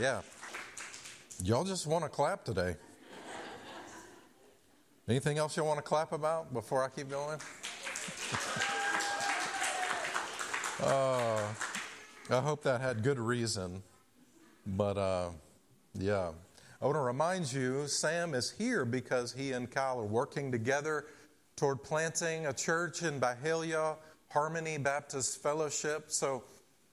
Yeah. Y'all just want to clap today. Anything else you want to clap about before I keep going? uh, I hope that had good reason. But uh, yeah. I want to remind you Sam is here because he and Kyle are working together toward planting a church in Bahia, Harmony Baptist Fellowship. So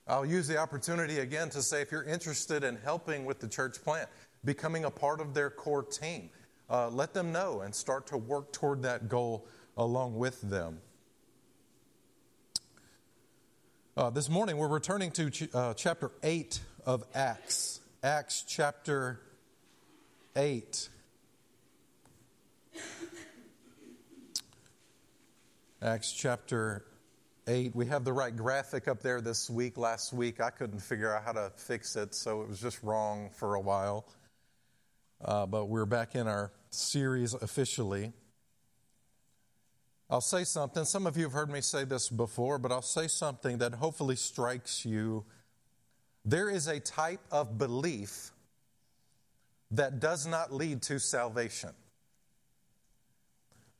I'll use the opportunity again to say if you're interested in helping with the church plant, becoming a part of their core team, uh, let them know and start to work toward that goal along with them. Uh, this morning, we're returning to ch- uh, chapter 8 of Acts. Acts chapter 8. Acts chapter 8. We have the right graphic up there this week. Last week, I couldn't figure out how to fix it, so it was just wrong for a while. Uh, but we're back in our series officially. I'll say something. Some of you have heard me say this before, but I'll say something that hopefully strikes you. There is a type of belief that does not lead to salvation.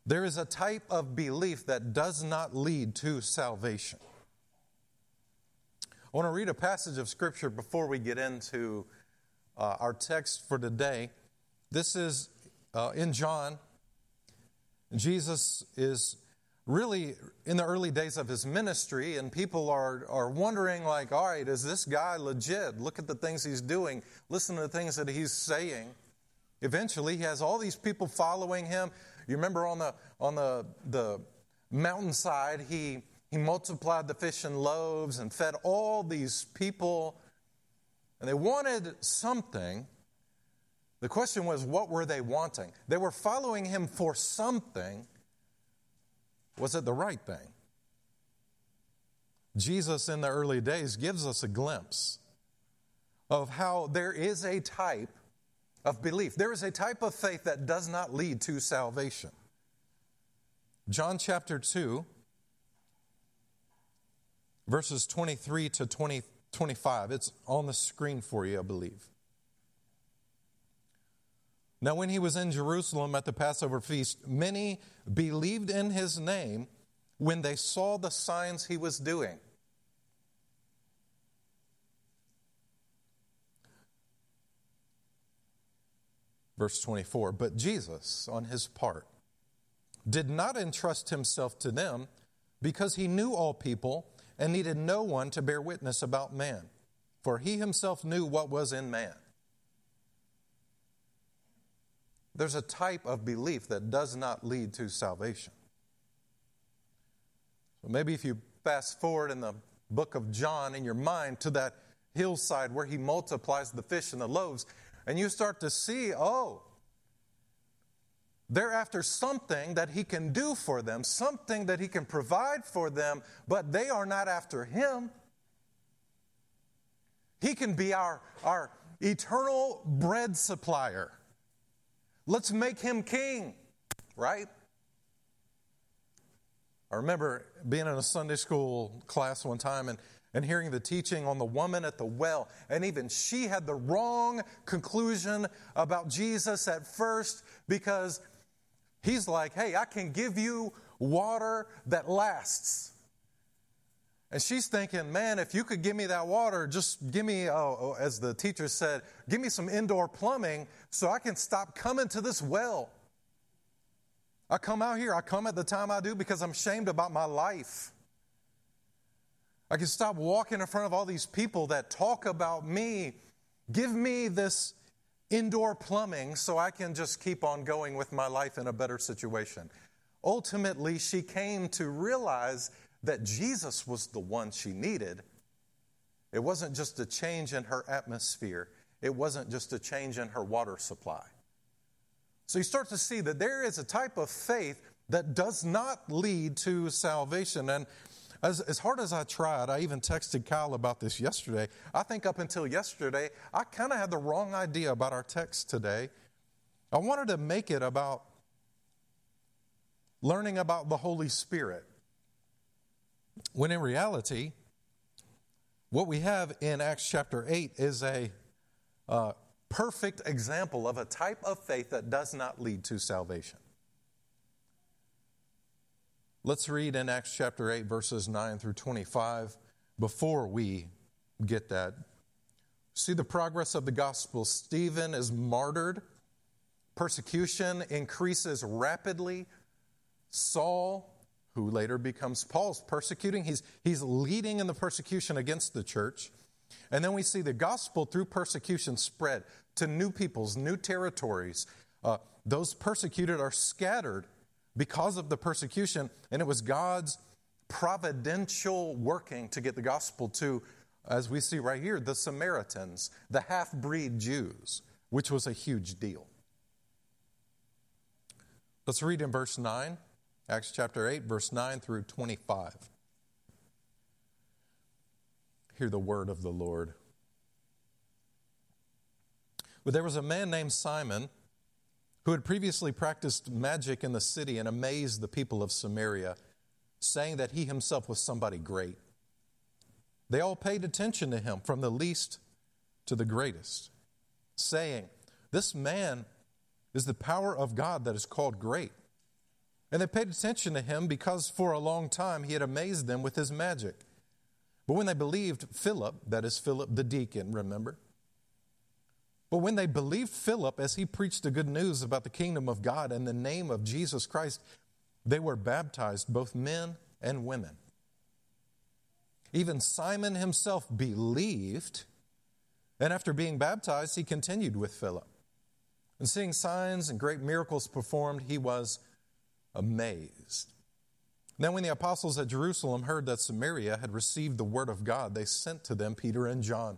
There is a type of belief that does not lead to salvation. I want to read a passage of Scripture before we get into uh, our text for today. This is uh, in John. Jesus is really in the early days of his ministry, and people are, are wondering, like, all right, is this guy legit? Look at the things he's doing, listen to the things that he's saying. Eventually, he has all these people following him. You remember on the on the the mountainside, he he multiplied the fish and loaves and fed all these people, and they wanted something. The question was, what were they wanting? They were following him for something. Was it the right thing? Jesus in the early days gives us a glimpse of how there is a type of belief. There is a type of faith that does not lead to salvation. John chapter 2, verses 23 to 20, 25. It's on the screen for you, I believe. Now, when he was in Jerusalem at the Passover feast, many believed in his name when they saw the signs he was doing. Verse 24 But Jesus, on his part, did not entrust himself to them because he knew all people and needed no one to bear witness about man, for he himself knew what was in man. There's a type of belief that does not lead to salvation. So maybe if you fast forward in the book of John in your mind to that hillside where he multiplies the fish and the loaves, and you start to see, oh, they're after something that he can do for them, something that he can provide for them, but they are not after him. He can be our, our eternal bread supplier. Let's make him king, right? I remember being in a Sunday school class one time and and hearing the teaching on the woman at the well. And even she had the wrong conclusion about Jesus at first because he's like, hey, I can give you water that lasts. And she's thinking, man, if you could give me that water, just give me, oh, oh as the teacher said, give me some indoor plumbing so I can stop coming to this well. I come out here, I come at the time I do because I'm ashamed about my life. I can stop walking in front of all these people that talk about me. Give me this indoor plumbing so I can just keep on going with my life in a better situation. Ultimately, she came to realize that Jesus was the one she needed. It wasn't just a change in her atmosphere, it wasn't just a change in her water supply. So you start to see that there is a type of faith that does not lead to salvation. And as, as hard as I tried, I even texted Kyle about this yesterday. I think up until yesterday, I kind of had the wrong idea about our text today. I wanted to make it about learning about the Holy Spirit. When in reality, what we have in Acts chapter 8 is a uh, perfect example of a type of faith that does not lead to salvation. Let's read in Acts chapter 8, verses 9 through 25 before we get that. See the progress of the gospel. Stephen is martyred, persecution increases rapidly. Saul, who later becomes Paul's persecuting, he's, he's leading in the persecution against the church. And then we see the gospel through persecution spread to new peoples, new territories. Uh, those persecuted are scattered because of the persecution, and it was God's providential working to get the gospel to, as we see right here, the Samaritans, the half breed Jews, which was a huge deal. Let's read in verse 9, Acts chapter 8, verse 9 through 25. Hear the word of the Lord. But there was a man named Simon who had previously practiced magic in the city and amazed the people of Samaria, saying that he himself was somebody great. They all paid attention to him, from the least to the greatest, saying, This man is the power of God that is called great. And they paid attention to him because for a long time he had amazed them with his magic. But when they believed Philip, that is Philip the deacon, remember? But when they believed Philip as he preached the good news about the kingdom of God and the name of Jesus Christ, they were baptized, both men and women. Even Simon himself believed, and after being baptized, he continued with Philip. And seeing signs and great miracles performed, he was amazed. Then, when the apostles at Jerusalem heard that Samaria had received the word of God, they sent to them Peter and John,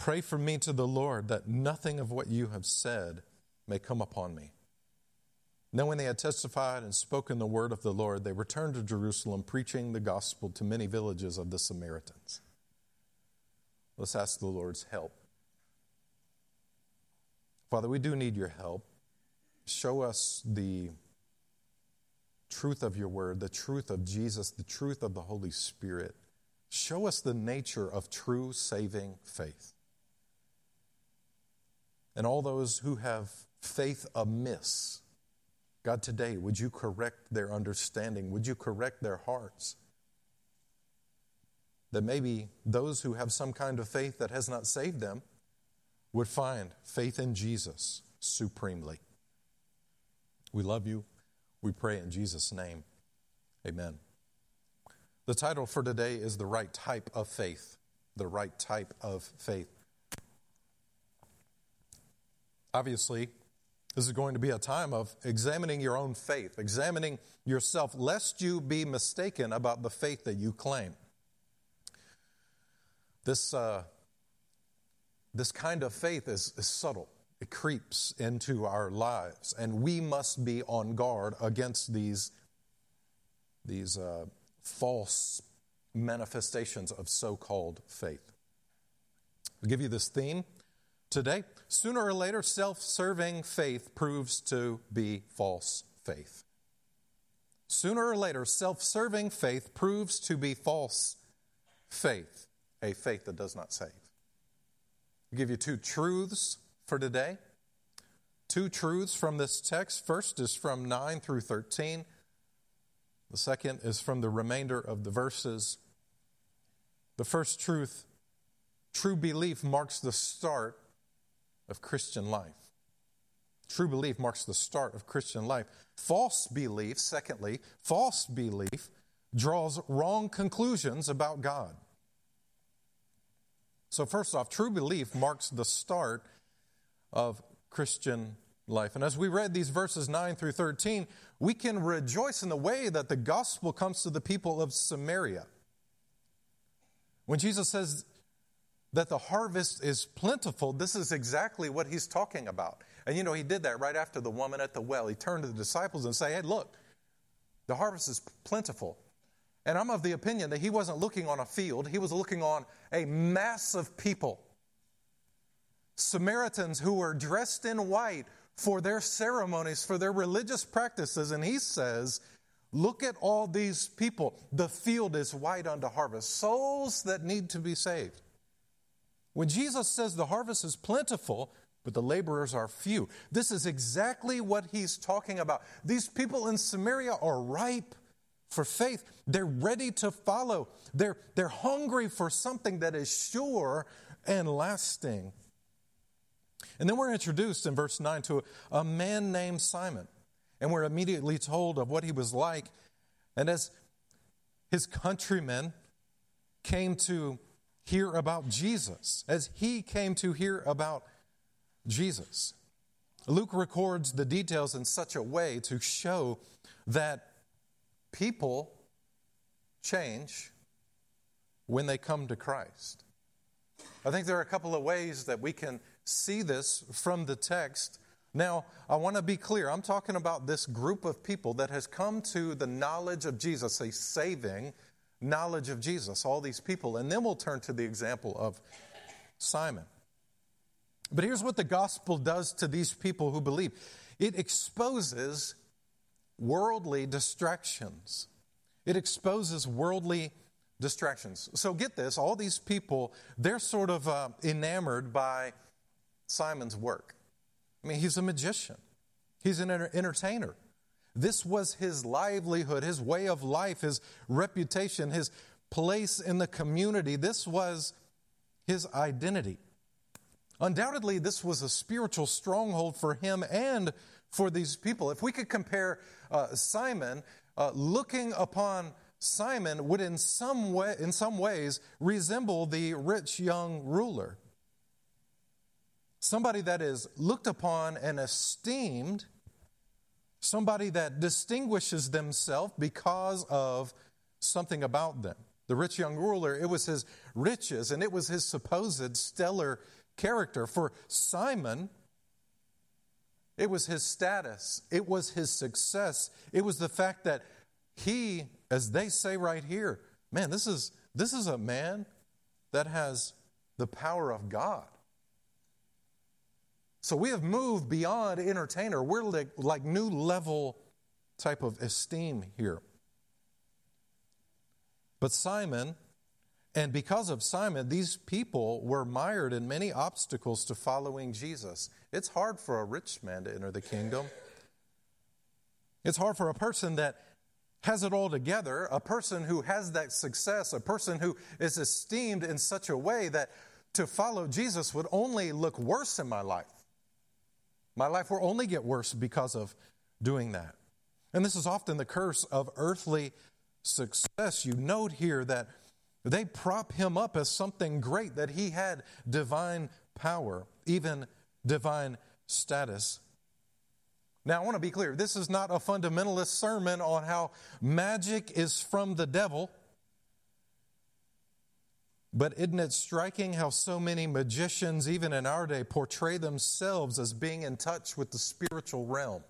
Pray for me to the Lord that nothing of what you have said may come upon me. Now, when they had testified and spoken the word of the Lord, they returned to Jerusalem, preaching the gospel to many villages of the Samaritans. Let's ask the Lord's help. Father, we do need your help. Show us the truth of your word, the truth of Jesus, the truth of the Holy Spirit. Show us the nature of true saving faith. And all those who have faith amiss, God, today, would you correct their understanding? Would you correct their hearts? That maybe those who have some kind of faith that has not saved them would find faith in Jesus supremely. We love you. We pray in Jesus' name. Amen. The title for today is The Right Type of Faith. The Right Type of Faith. Obviously, this is going to be a time of examining your own faith, examining yourself, lest you be mistaken about the faith that you claim. This, uh, this kind of faith is, is subtle it creeps into our lives, and we must be on guard against these, these uh, false manifestations of so called faith. I'll give you this theme today. Sooner or later, self serving faith proves to be false faith. Sooner or later, self serving faith proves to be false faith, a faith that does not save. I'll give you two truths for today. Two truths from this text. First is from 9 through 13. The second is from the remainder of the verses. The first truth true belief marks the start of Christian life. True belief marks the start of Christian life. False belief, secondly, false belief draws wrong conclusions about God. So, first off, true belief marks the start of Christian life. And as we read these verses 9 through 13, we can rejoice in the way that the gospel comes to the people of Samaria. When Jesus says that the harvest is plentiful, this is exactly what he's talking about. And you know, he did that right after the woman at the well. He turned to the disciples and said, Hey, look, the harvest is plentiful. And I'm of the opinion that he wasn't looking on a field, he was looking on a mass of people. Samaritans who were dressed in white for their ceremonies, for their religious practices. And he says, Look at all these people. The field is white unto harvest, souls that need to be saved. When Jesus says the harvest is plentiful, but the laborers are few, this is exactly what he's talking about. These people in Samaria are ripe for faith. They're ready to follow. They're, they're hungry for something that is sure and lasting. And then we're introduced in verse 9 to a man named Simon. And we're immediately told of what he was like. And as his countrymen came to hear about Jesus, as he came to hear about Jesus, Luke records the details in such a way to show that people change when they come to Christ. I think there are a couple of ways that we can see this from the text. Now, I want to be clear. I'm talking about this group of people that has come to the knowledge of Jesus, a saving knowledge of Jesus, all these people. And then we'll turn to the example of Simon. But here's what the gospel does to these people who believe it exposes worldly distractions. It exposes worldly distractions. So get this all these people, they're sort of uh, enamored by Simon's work. I mean, he's a magician, he's an entertainer. This was his livelihood, his way of life, his reputation, his place in the community. This was his identity. Undoubtedly, this was a spiritual stronghold for him and for these people. If we could compare uh, Simon, uh, looking upon Simon would in some way, in some ways, resemble the rich young ruler somebody that is looked upon and esteemed, somebody that distinguishes themselves because of something about them. The rich young ruler, it was his riches and it was his supposed stellar character. For Simon, it was his status, it was his success, it was the fact that he, as they say right here, man, this is, this is a man that has the power of God. So we have moved beyond entertainer. We're like, like new level type of esteem here. But Simon, and because of Simon, these people were mired in many obstacles to following Jesus. It's hard for a rich man to enter the kingdom. It's hard for a person that has it all together, a person who has that success, a person who is esteemed in such a way that to follow Jesus would only look worse in my life. My life will only get worse because of doing that. And this is often the curse of earthly success. You note here that they prop him up as something great, that he had divine power, even divine status. Now, I want to be clear this is not a fundamentalist sermon on how magic is from the devil. But isn't it striking how so many magicians, even in our day, portray themselves as being in touch with the spiritual realm?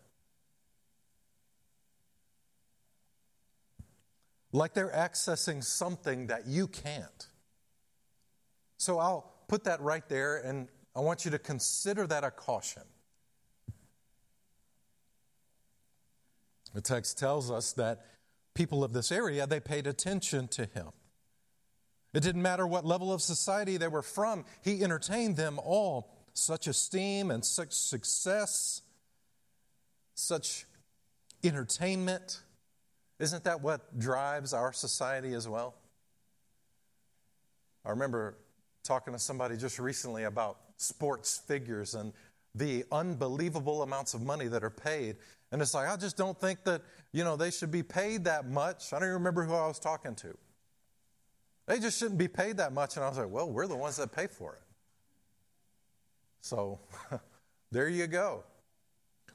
Like they're accessing something that you can't. So I'll put that right there, and I want you to consider that a caution. The text tells us that people of this area, they paid attention to him. It didn't matter what level of society they were from, he entertained them all. Such esteem and such success, such entertainment. Isn't that what drives our society as well? I remember talking to somebody just recently about sports figures and the unbelievable amounts of money that are paid. And it's like, I just don't think that, you know, they should be paid that much. I don't even remember who I was talking to. They just shouldn't be paid that much. And I was like, well, we're the ones that pay for it. So there you go.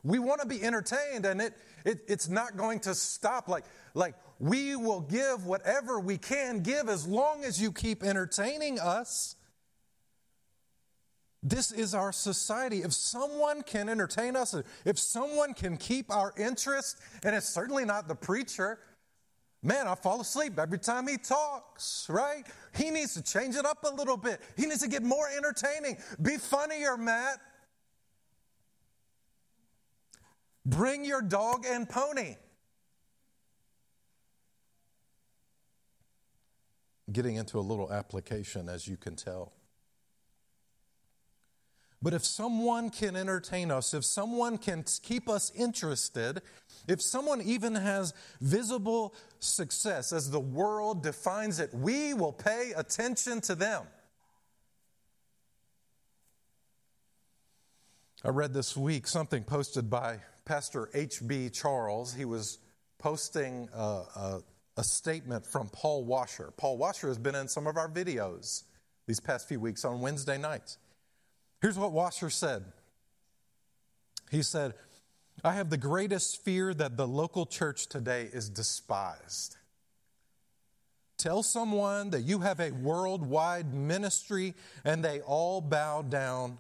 We want to be entertained, and it, it, it's not going to stop. Like, like, we will give whatever we can give as long as you keep entertaining us. This is our society. If someone can entertain us, if someone can keep our interest, and it's certainly not the preacher, man, I fall asleep every time he talks, right? He needs to change it up a little bit. He needs to get more entertaining. Be funnier, Matt. Bring your dog and pony. Getting into a little application, as you can tell. But if someone can entertain us, if someone can keep us interested, if someone even has visible success as the world defines it, we will pay attention to them. I read this week something posted by Pastor H.B. Charles. He was posting a, a, a, statement from Paul Washer. Paul Washer has been in some of our videos these past few weeks on Wednesday nights. Here's what Washer said He said, I have the greatest fear that the local church today is despised. Tell someone that you have a worldwide ministry and they all bow down.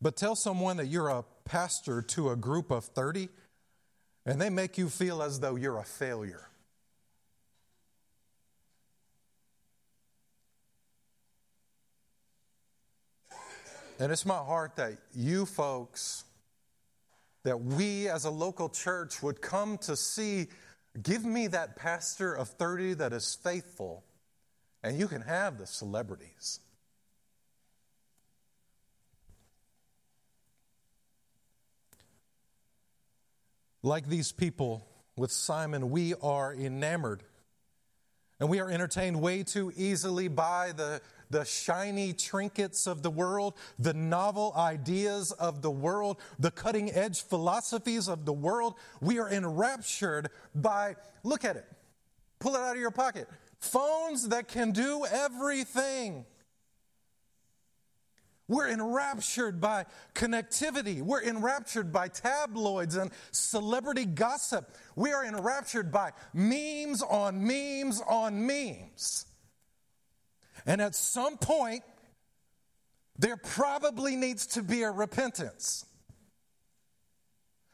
But tell someone that you're a pastor to a group of 30 and they make you feel as though you're a failure. And it's my heart that you folks, that we as a local church would come to see, give me that pastor of 30 that is faithful, and you can have the celebrities. Like these people with Simon, we are enamored. And we are entertained way too easily by the the shiny trinkets of the world, the novel ideas of the world, the cutting edge philosophies of the world. We are enraptured by, look at it, pull it out of your pocket, phones that can do everything. We're enraptured by connectivity. We're enraptured by tabloids and celebrity gossip. We are enraptured by memes on memes on memes. And at some point, there probably needs to be a repentance.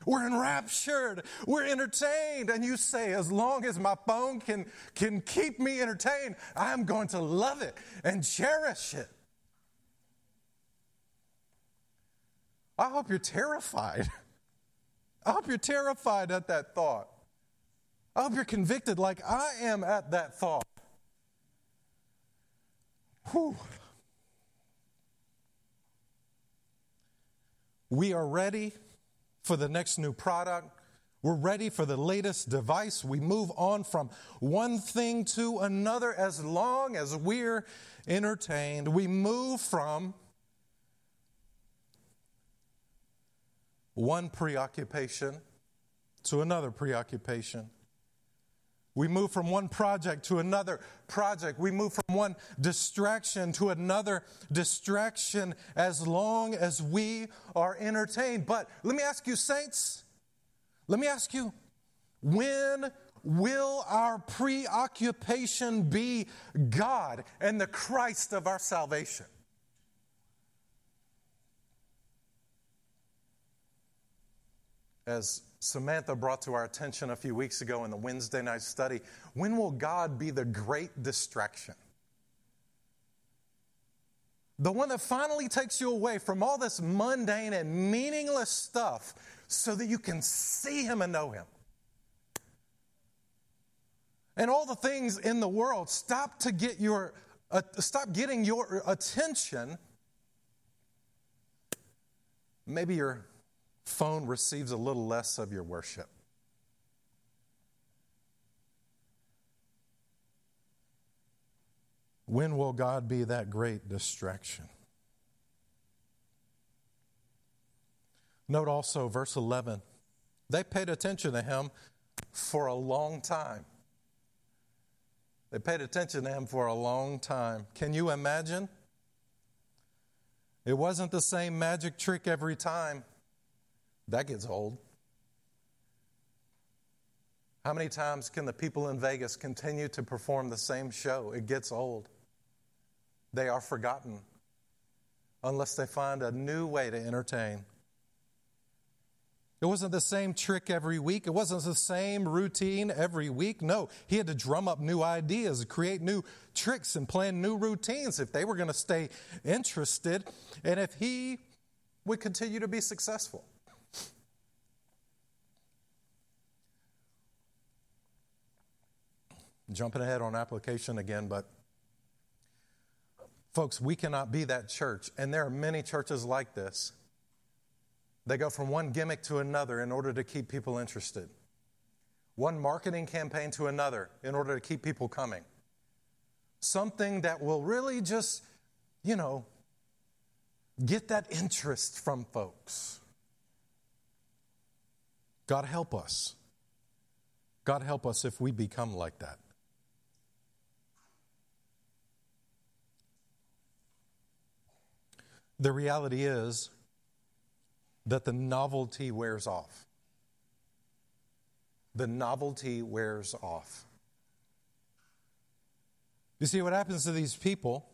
We're enraptured. We're entertained. And you say, as long as my phone can, can keep me entertained, I'm going to love it and cherish it. I hope you're terrified. I hope you're terrified at that thought. I hope you're convicted like I am at that thought. Whew. We are ready for the next new product. We're ready for the latest device. We move on from one thing to another as long as we're entertained. We move from one preoccupation to another preoccupation. We move from one project to another project. We move from one distraction to another distraction as long as we are entertained. But let me ask you, saints, let me ask you, when will our preoccupation be God and the Christ of our salvation? As Samantha brought to our attention a few weeks ago in the Wednesday night study. When will God be the great distraction? The one that finally takes you away from all this mundane and meaningless stuff so that you can see Him and know Him. And all the things in the world stop to get your uh, stop getting your attention. Maybe you're phone receives a little less of your worship. When will God be that great distraction? Note also verse 11. They paid attention to him for a long time. They paid attention to him for a long time. Can you imagine? It wasn't the same magic trick every time. That gets old. How many times can the people in Vegas continue to perform the same show? It gets old. They are forgotten unless they find a new way to entertain. It wasn't the same trick every week. It wasn't the same routine every week. No, he had to drum up new ideas, create new tricks, and plan new routines if they were going to stay interested and if he would continue to be successful. Jumping ahead on application again, but folks, we cannot be that church, and there are many churches like this they go from one gimmick to another in order to keep people interested, one marketing campaign to another in order to keep people coming. Something that will really just, you know, get that interest from folks. God help us. God help us if we become like that. The reality is, that the novelty wears off. The novelty wears off. You see, what happens to these people,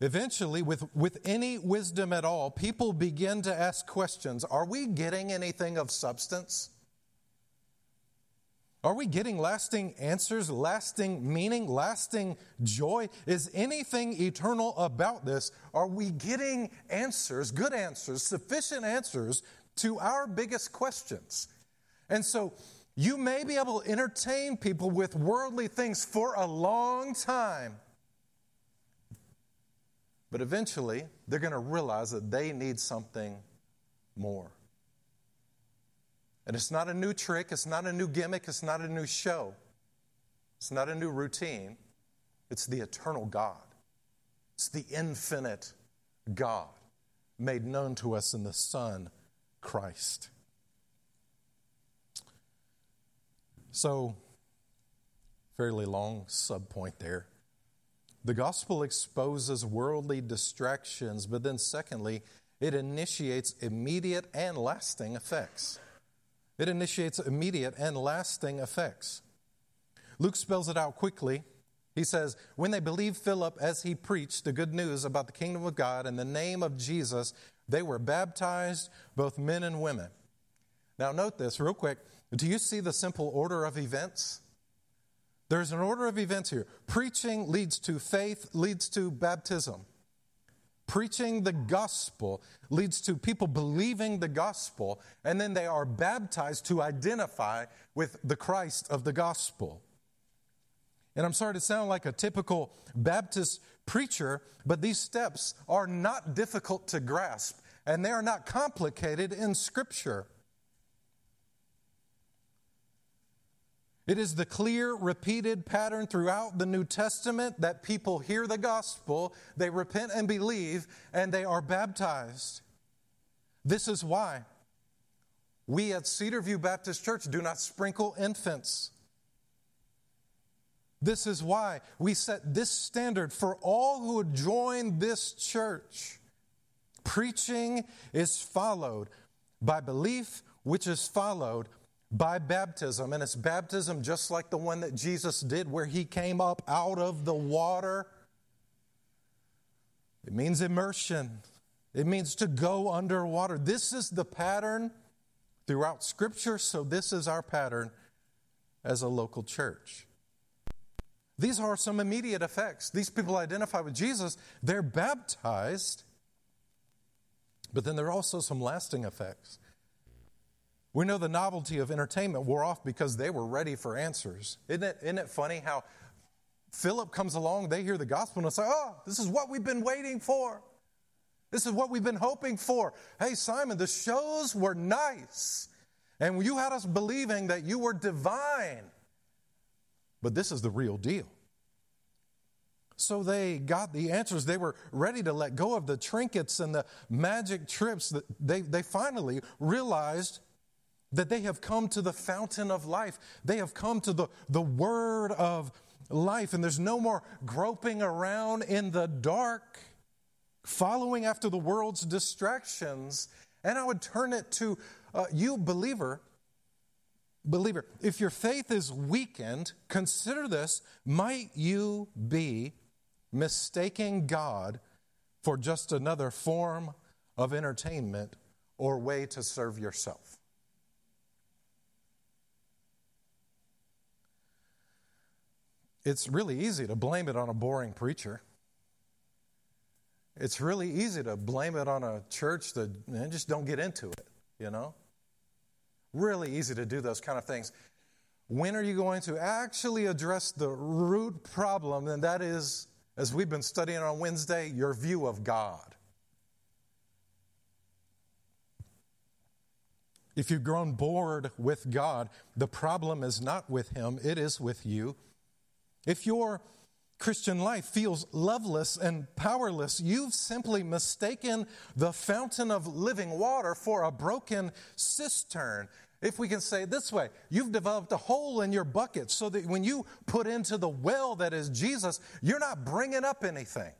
eventually, with, with any wisdom at all, people begin to ask questions Are we getting anything of substance? Are we getting lasting answers, lasting meaning, lasting joy? Is anything eternal about this? Are we getting answers, good answers, sufficient answers to our biggest questions? And so you may be able to entertain people with worldly things for a long time, but eventually they're going to realize that they need something more. And it's not a new trick, it's not a new gimmick, it's not a new show, it's not a new routine. It's the eternal God, it's the infinite God made known to us in the Son, Christ. So, fairly long subpoint there. The gospel exposes worldly distractions, but then, secondly, it initiates immediate and lasting effects. It initiates immediate and lasting effects. Luke spells it out quickly. He says, When they believed Philip as he preached the good news about the kingdom of God in the name of Jesus, they were baptized, both men and women. Now, note this real quick. Do you see the simple order of events? There's an order of events here. Preaching leads to faith, leads to baptism. Preaching the gospel leads to people believing the gospel, and then they are baptized to identify with the Christ of the gospel. And I'm sorry to sound like a typical Baptist preacher, but these steps are not difficult to grasp, and they are not complicated in Scripture. It is the clear, repeated pattern throughout the New Testament that people hear the gospel, they repent and believe, and they are baptized. This is why we at Cedarview Baptist Church do not sprinkle infants. This is why we set this standard for all who would join this church. Preaching is followed by belief, which is followed by baptism. And it's baptism just like the one that Jesus did, where he came up out of the water. It means immersion, it means to go underwater. This is the pattern throughout Scripture, so this is our pattern as a local church. These are some immediate effects. These people identify with Jesus, they're baptized, but then there are also some lasting effects. We know the novelty of entertainment wore off because they were ready for answers. Isn't it, isn't it funny how Philip comes along, they hear the gospel and say, Oh, this is what we've been waiting for. This is what we've been hoping for. Hey, Simon, the shows were nice. And you had us believing that you were divine. But this is the real deal. So they got the answers. They were ready to let go of the trinkets and the magic trips. That they, they finally realized that they have come to the fountain of life. They have come to the, the word of life, and there's no more groping around in the dark, following after the world's distractions. And I would turn it to uh, you, believer. Believer, if your faith is weakened, consider this might you be mistaking God for just another form of entertainment or way to serve yourself? It's really easy to blame it on a boring preacher. It's really easy to blame it on a church that man, just don't get into it, you know? Really easy to do those kind of things. When are you going to actually address the root problem? And that is, as we've been studying on Wednesday, your view of God. If you've grown bored with God, the problem is not with Him, it is with you. If your Christian life feels loveless and powerless, you've simply mistaken the fountain of living water for a broken cistern. If we can say it this way, you've developed a hole in your bucket so that when you put into the well that is Jesus, you're not bringing up anything.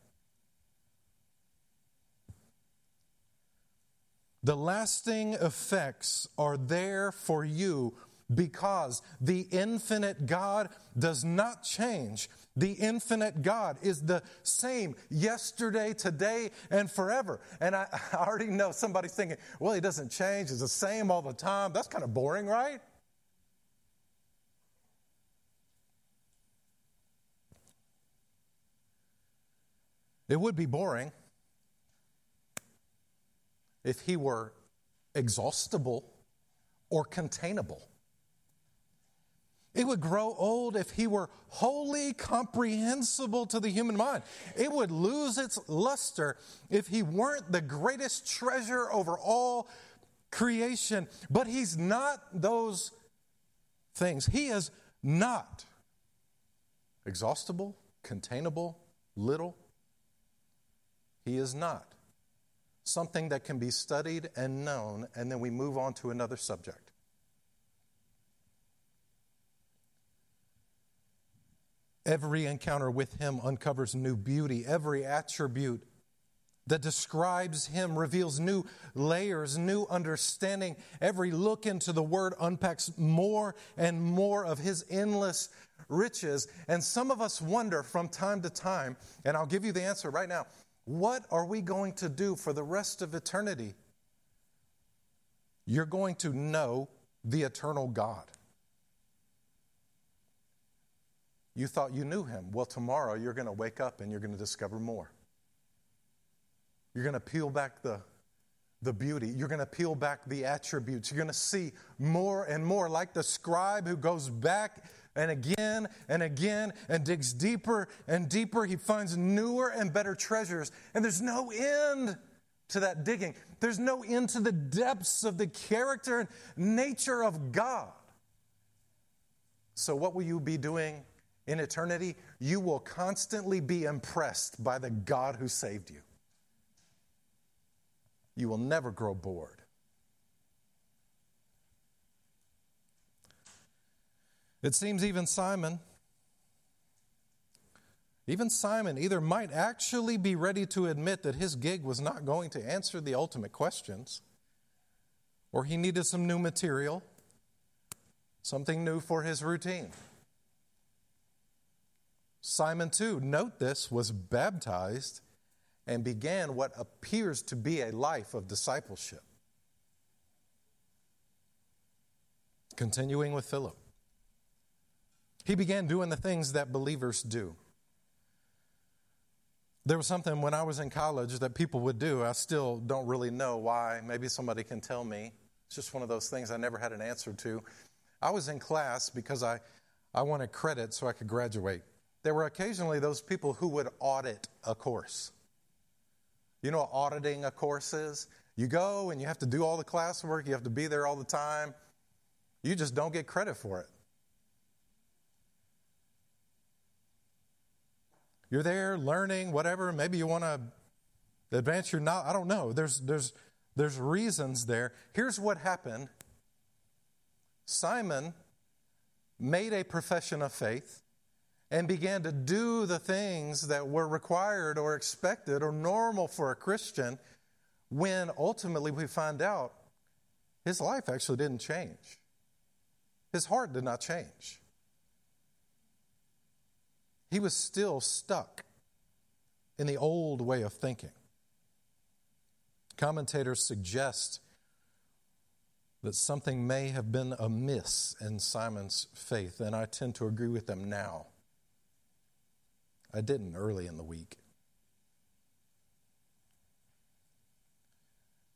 The lasting effects are there for you because the infinite God does not change. The infinite God is the same yesterday, today, and forever. And I, I already know somebody's thinking, well, he doesn't change, He's the same all the time. That's kind of boring, right? It would be boring if he were exhaustible or containable. It would grow old if he were wholly comprehensible to the human mind. It would lose its luster if he weren't the greatest treasure over all creation. But he's not those things. He is not exhaustible, containable, little. He is not something that can be studied and known, and then we move on to another subject. Every encounter with him uncovers new beauty. Every attribute that describes him reveals new layers, new understanding. Every look into the word unpacks more and more of his endless riches. And some of us wonder from time to time, and I'll give you the answer right now what are we going to do for the rest of eternity? You're going to know the eternal God. You thought you knew him. Well, tomorrow you're going to wake up and you're going to discover more. You're going to peel back the, the beauty. You're going to peel back the attributes. You're going to see more and more, like the scribe who goes back and again and again and digs deeper and deeper. He finds newer and better treasures. And there's no end to that digging, there's no end to the depths of the character and nature of God. So, what will you be doing in eternity, you will constantly be impressed by the God who saved you. You will never grow bored. It seems even Simon, even Simon either might actually be ready to admit that his gig was not going to answer the ultimate questions, or he needed some new material, something new for his routine. Simon, too, note this, was baptized and began what appears to be a life of discipleship. Continuing with Philip, he began doing the things that believers do. There was something when I was in college that people would do. I still don't really know why. Maybe somebody can tell me. It's just one of those things I never had an answer to. I was in class because I, I wanted credit so I could graduate there were occasionally those people who would audit a course. You know what auditing a course is? You go and you have to do all the classwork, you have to be there all the time. You just don't get credit for it. you're there learning, whatever. Maybe you want to advance your knowledge. I don't know. There's, there's, there's reasons there. Here's what happened Simon made a profession of faith and began to do the things that were required or expected or normal for a Christian when ultimately we find out his life actually didn't change. His heart did not change. He was still stuck in the old way of thinking. Commentators suggest that something may have been amiss in Simon's faith, and I tend to agree with them now. I didn't early in the week.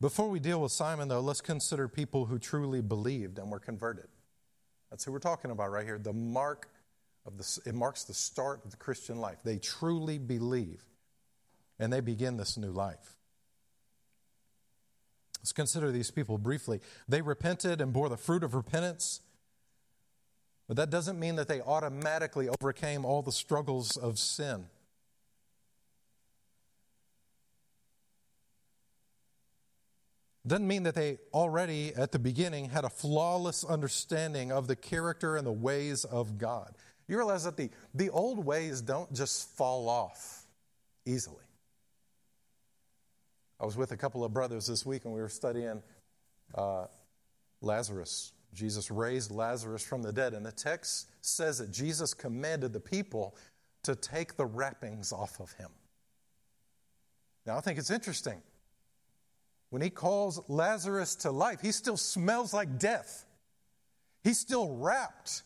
Before we deal with Simon, though, let's consider people who truly believed and were converted. That's who we're talking about right here. The mark of the, it marks the start of the Christian life. They truly believe, and they begin this new life. Let's consider these people briefly. They repented and bore the fruit of repentance, but that doesn't mean that they automatically overcame all the struggles of sin. Doesn't mean that they already at the beginning had a flawless understanding of the character and the ways of God. You realize that the, the old ways don't just fall off easily. I was with a couple of brothers this week and we were studying uh, Lazarus. Jesus raised Lazarus from the dead, and the text says that Jesus commanded the people to take the wrappings off of him. Now, I think it's interesting. When he calls Lazarus to life, he still smells like death. He's still wrapped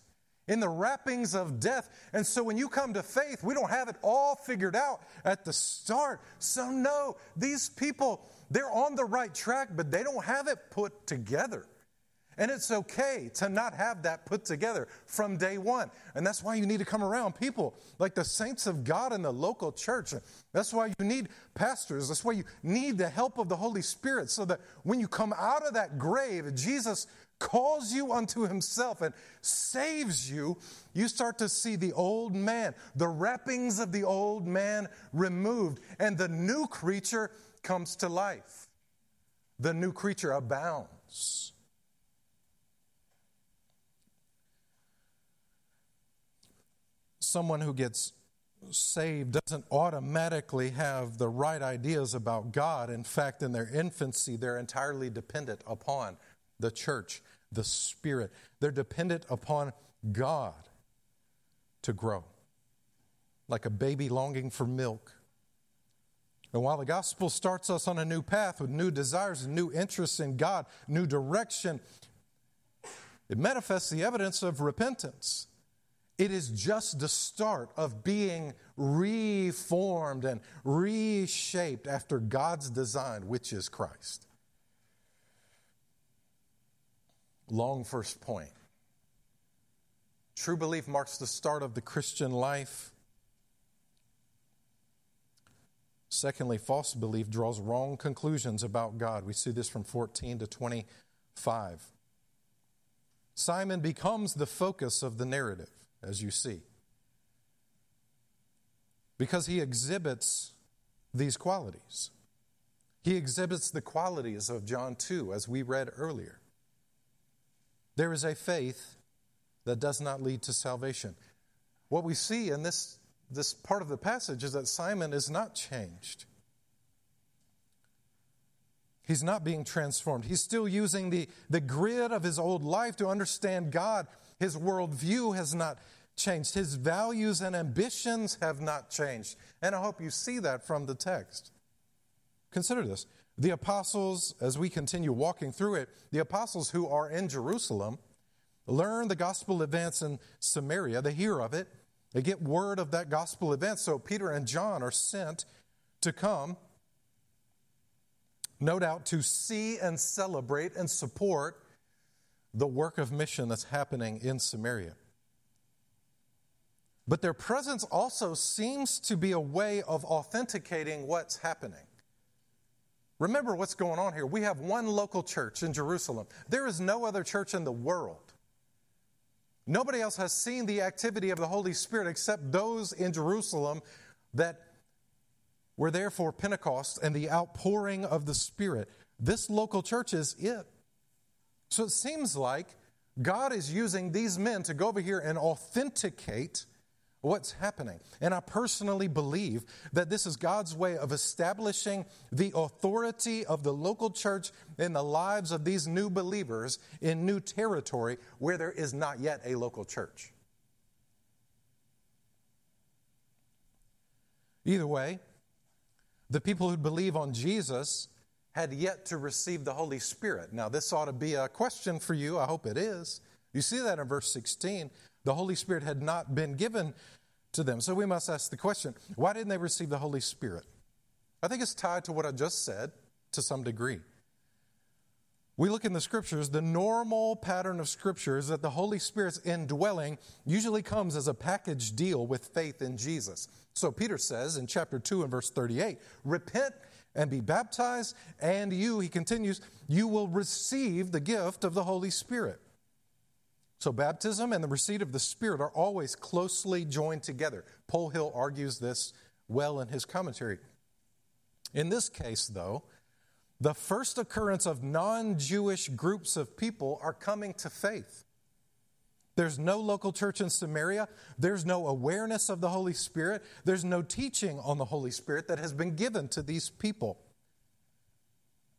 in the wrappings of death. And so when you come to faith, we don't have it all figured out at the start. So, no, these people, they're on the right track, but they don't have it put together. And it's okay to not have that put together from day one. And that's why you need to come around people like the saints of God in the local church. That's why you need pastors. That's why you need the help of the Holy Spirit so that when you come out of that grave, Jesus calls you unto himself and saves you, you start to see the old man, the wrappings of the old man removed, and the new creature comes to life. The new creature abounds. Someone who gets saved doesn't automatically have the right ideas about God. In fact, in their infancy, they're entirely dependent upon the church the Spirit. They're dependent upon God to grow, like a baby longing for milk. And while the gospel starts us on a new path with new desires and new interests in God, new direction, it manifests the evidence of repentance. It is just the start of being reformed and reshaped after God's design, which is Christ. Long first point. True belief marks the start of the Christian life. Secondly, false belief draws wrong conclusions about God. We see this from 14 to 25. Simon becomes the focus of the narrative, as you see, because he exhibits these qualities. He exhibits the qualities of John 2, as we read earlier. There is a faith that does not lead to salvation. What we see in this, this part of the passage is that Simon is not changed. He's not being transformed. He's still using the, the grid of his old life to understand God. His worldview has not changed. His values and ambitions have not changed. And I hope you see that from the text. Consider this the apostles, as we continue walking through it, the apostles who are in Jerusalem learn the gospel advance in Samaria. They hear of it, they get word of that gospel advance. So Peter and John are sent to come, no doubt, to see and celebrate and support the work of mission that's happening in Samaria. But their presence also seems to be a way of authenticating what's happening. Remember what's going on here. We have one local church in Jerusalem. There is no other church in the world. Nobody else has seen the activity of the Holy Spirit except those in Jerusalem that were there for Pentecost and the outpouring of the Spirit. This local church is it. So it seems like God is using these men to go over here and authenticate what's happening. And I personally believe that this is God's way of establishing the authority of the local church in the lives of these new believers in new territory where there is not yet a local church. Either way, the people who believe on Jesus had yet to receive the Holy Spirit. Now, this ought to be a question for you. I hope it is. You see that in verse 16. The Holy Spirit had not been given to them. So we must ask the question why didn't they receive the Holy Spirit? I think it's tied to what I just said to some degree. We look in the scriptures, the normal pattern of scripture is that the Holy Spirit's indwelling usually comes as a package deal with faith in Jesus. So Peter says in chapter 2 and verse 38 repent and be baptized, and you, he continues, you will receive the gift of the Holy Spirit. So, baptism and the receipt of the Spirit are always closely joined together. Polhill argues this well in his commentary. In this case, though, the first occurrence of non Jewish groups of people are coming to faith. There's no local church in Samaria. There's no awareness of the Holy Spirit. There's no teaching on the Holy Spirit that has been given to these people.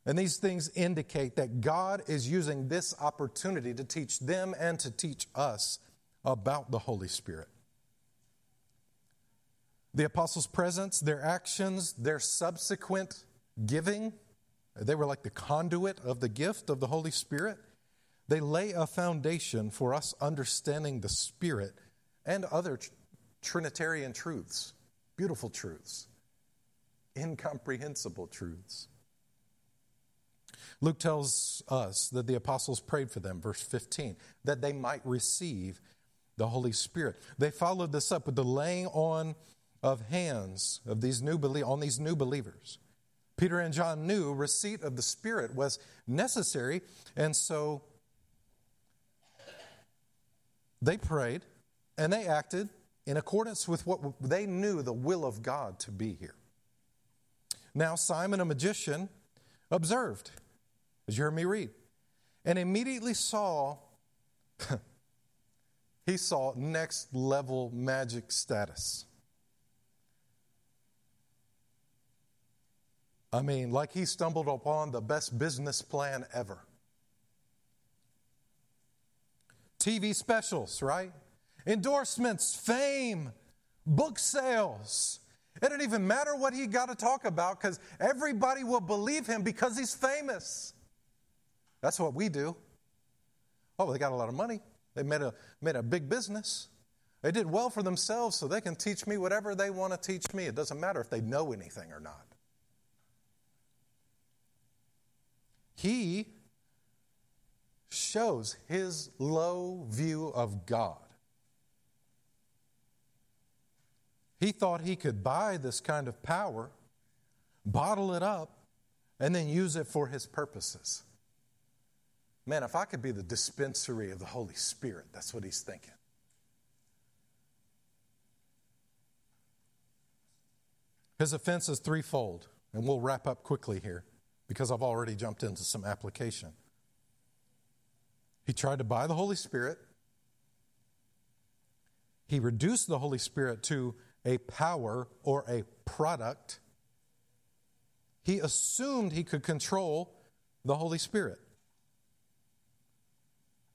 And these things indicate that God is using this opportunity to teach them and to teach us about the Holy Spirit. The apostles' presence, their actions, their subsequent giving, they were like the conduit of the gift of the Holy Spirit. They lay a foundation for us understanding the Spirit and other Trinitarian truths, beautiful truths, incomprehensible truths. Luke tells us that the apostles prayed for them, verse 15, that they might receive the Holy Spirit. They followed this up with the laying on of hands of these new on these new believers. Peter and John knew receipt of the Spirit was necessary, and so they prayed and they acted in accordance with what they knew the will of God to be here. Now, Simon, a magician, observed as you heard me read, and immediately saw, he saw next level magic status. I mean, like he stumbled upon the best business plan ever. TV specials, right? Endorsements, fame, book sales. It didn't even matter what he got to talk about because everybody will believe him because he's famous. That's what we do. Oh, they got a lot of money. They made a, made a big business. They did well for themselves, so they can teach me whatever they want to teach me. It doesn't matter if they know anything or not. He shows his low view of God. He thought he could buy this kind of power, bottle it up, and then use it for his purposes. Man, if I could be the dispensary of the Holy Spirit, that's what he's thinking. His offense is threefold, and we'll wrap up quickly here because I've already jumped into some application. He tried to buy the Holy Spirit, he reduced the Holy Spirit to a power or a product. He assumed he could control the Holy Spirit.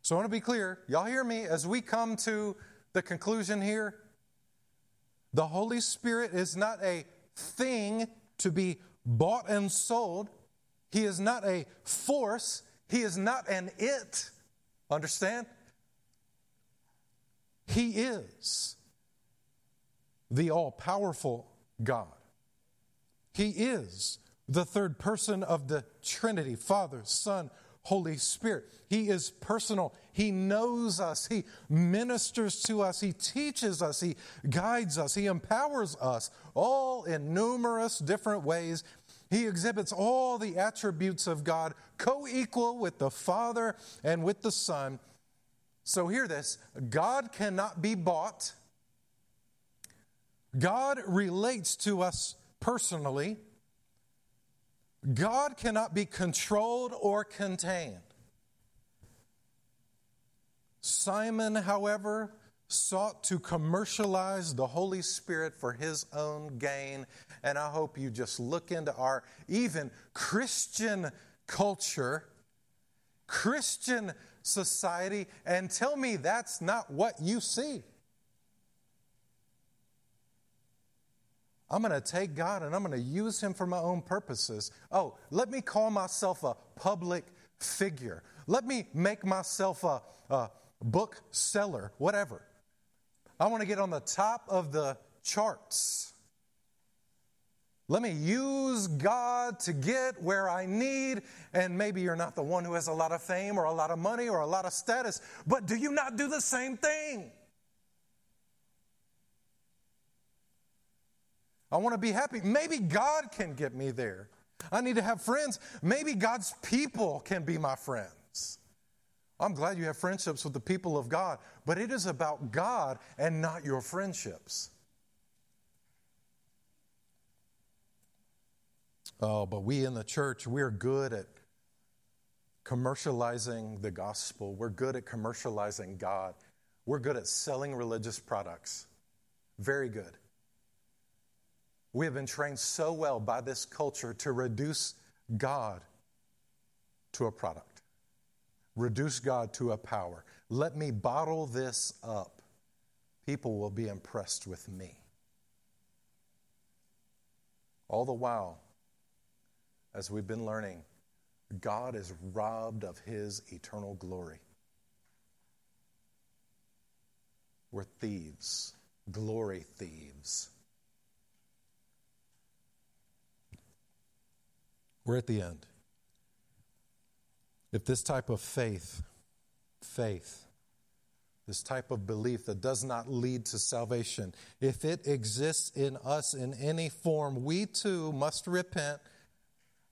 So I want to be clear. Y'all hear me as we come to the conclusion here? The Holy Spirit is not a thing to be bought and sold. He is not a force. He is not an it. Understand? He is the all powerful God. He is the third person of the Trinity Father, Son, Holy Spirit. He is personal. He knows us. He ministers to us. He teaches us. He guides us. He empowers us, all in numerous different ways. He exhibits all the attributes of God, co equal with the Father and with the Son. So, hear this God cannot be bought, God relates to us personally. God cannot be controlled or contained. Simon, however, sought to commercialize the Holy Spirit for his own gain. And I hope you just look into our even Christian culture, Christian society, and tell me that's not what you see. I'm going to take God and I'm going to use him for my own purposes. Oh, let me call myself a public figure. Let me make myself a, a book seller, whatever. I want to get on the top of the charts. Let me use God to get where I need. And maybe you're not the one who has a lot of fame or a lot of money or a lot of status, but do you not do the same thing? I want to be happy. Maybe God can get me there. I need to have friends. Maybe God's people can be my friends. I'm glad you have friendships with the people of God, but it is about God and not your friendships. Oh, but we in the church, we're good at commercializing the gospel. We're good at commercializing God. We're good at selling religious products. Very good. We have been trained so well by this culture to reduce God to a product, reduce God to a power. Let me bottle this up. People will be impressed with me. All the while, as we've been learning, God is robbed of his eternal glory. We're thieves, glory thieves. We're at the end. If this type of faith, faith, this type of belief that does not lead to salvation, if it exists in us in any form, we too must repent,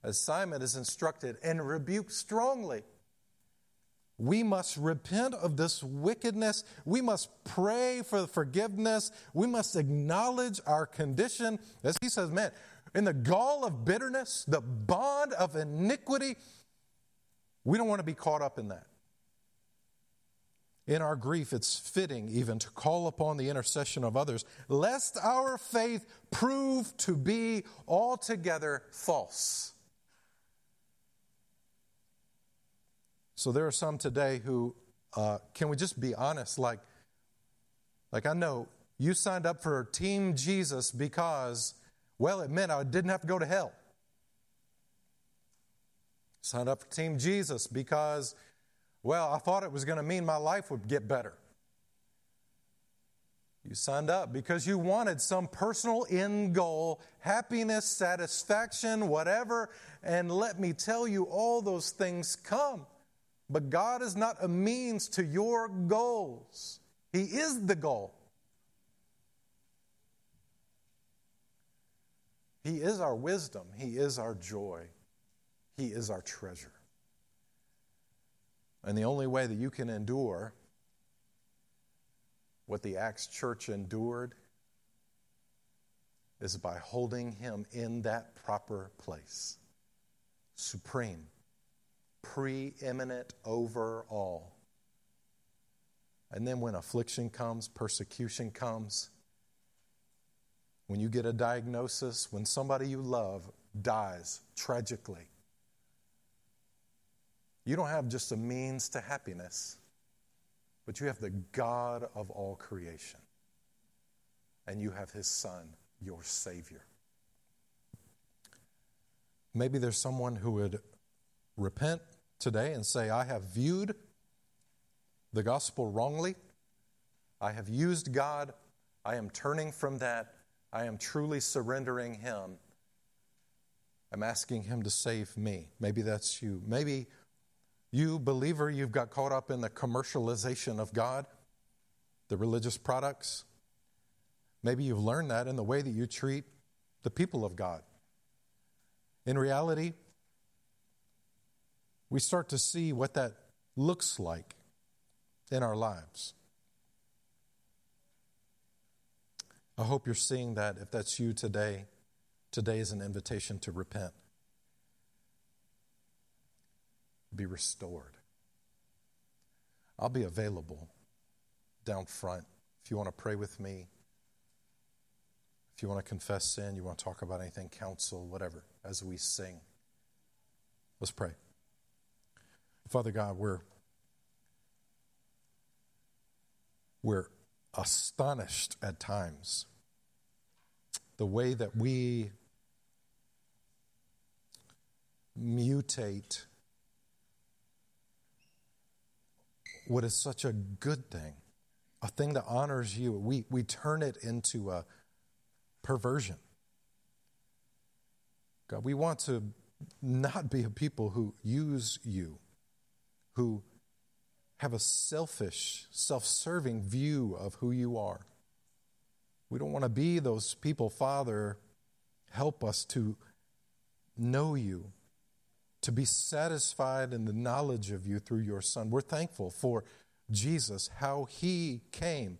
as Simon is instructed, and rebuke strongly. We must repent of this wickedness. We must pray for forgiveness. We must acknowledge our condition. As he says, man, in the gall of bitterness, the bond of iniquity. We don't want to be caught up in that. In our grief, it's fitting even to call upon the intercession of others, lest our faith prove to be altogether false. So there are some today who, uh, can we just be honest? Like, like I know you signed up for Team Jesus because well, it meant I didn't have to go to hell. Signed up for Team Jesus because, well, I thought it was going to mean my life would get better. You signed up because you wanted some personal end goal, happiness, satisfaction, whatever. And let me tell you, all those things come. But God is not a means to your goals, He is the goal. He is our wisdom, He is our joy, He is our treasure. And the only way that you can endure what the Acts church endured is by holding Him in that proper place, supreme, preeminent over all. And then when affliction comes, persecution comes, when you get a diagnosis, when somebody you love dies tragically. You don't have just a means to happiness, but you have the God of all creation. And you have His Son, your Savior. Maybe there's someone who would repent today and say, I have viewed the gospel wrongly. I have used God. I am turning from that I am truly surrendering Him. I'm asking Him to save me. Maybe that's you. Maybe you, believer, you've got caught up in the commercialization of God, the religious products. Maybe you've learned that in the way that you treat the people of God. In reality, we start to see what that looks like in our lives. I hope you're seeing that. If that's you today, today is an invitation to repent, be restored. I'll be available down front if you want to pray with me. If you want to confess sin, you want to talk about anything, counsel, whatever, as we sing. Let's pray. Father God, we're we're astonished at times the way that we mutate what is such a good thing, a thing that honors you. We, we turn it into a perversion. God, we want to not be a people who use you, who have a selfish, self serving view of who you are. We don't want to be those people, Father. Help us to know you, to be satisfied in the knowledge of you through your Son. We're thankful for Jesus, how he came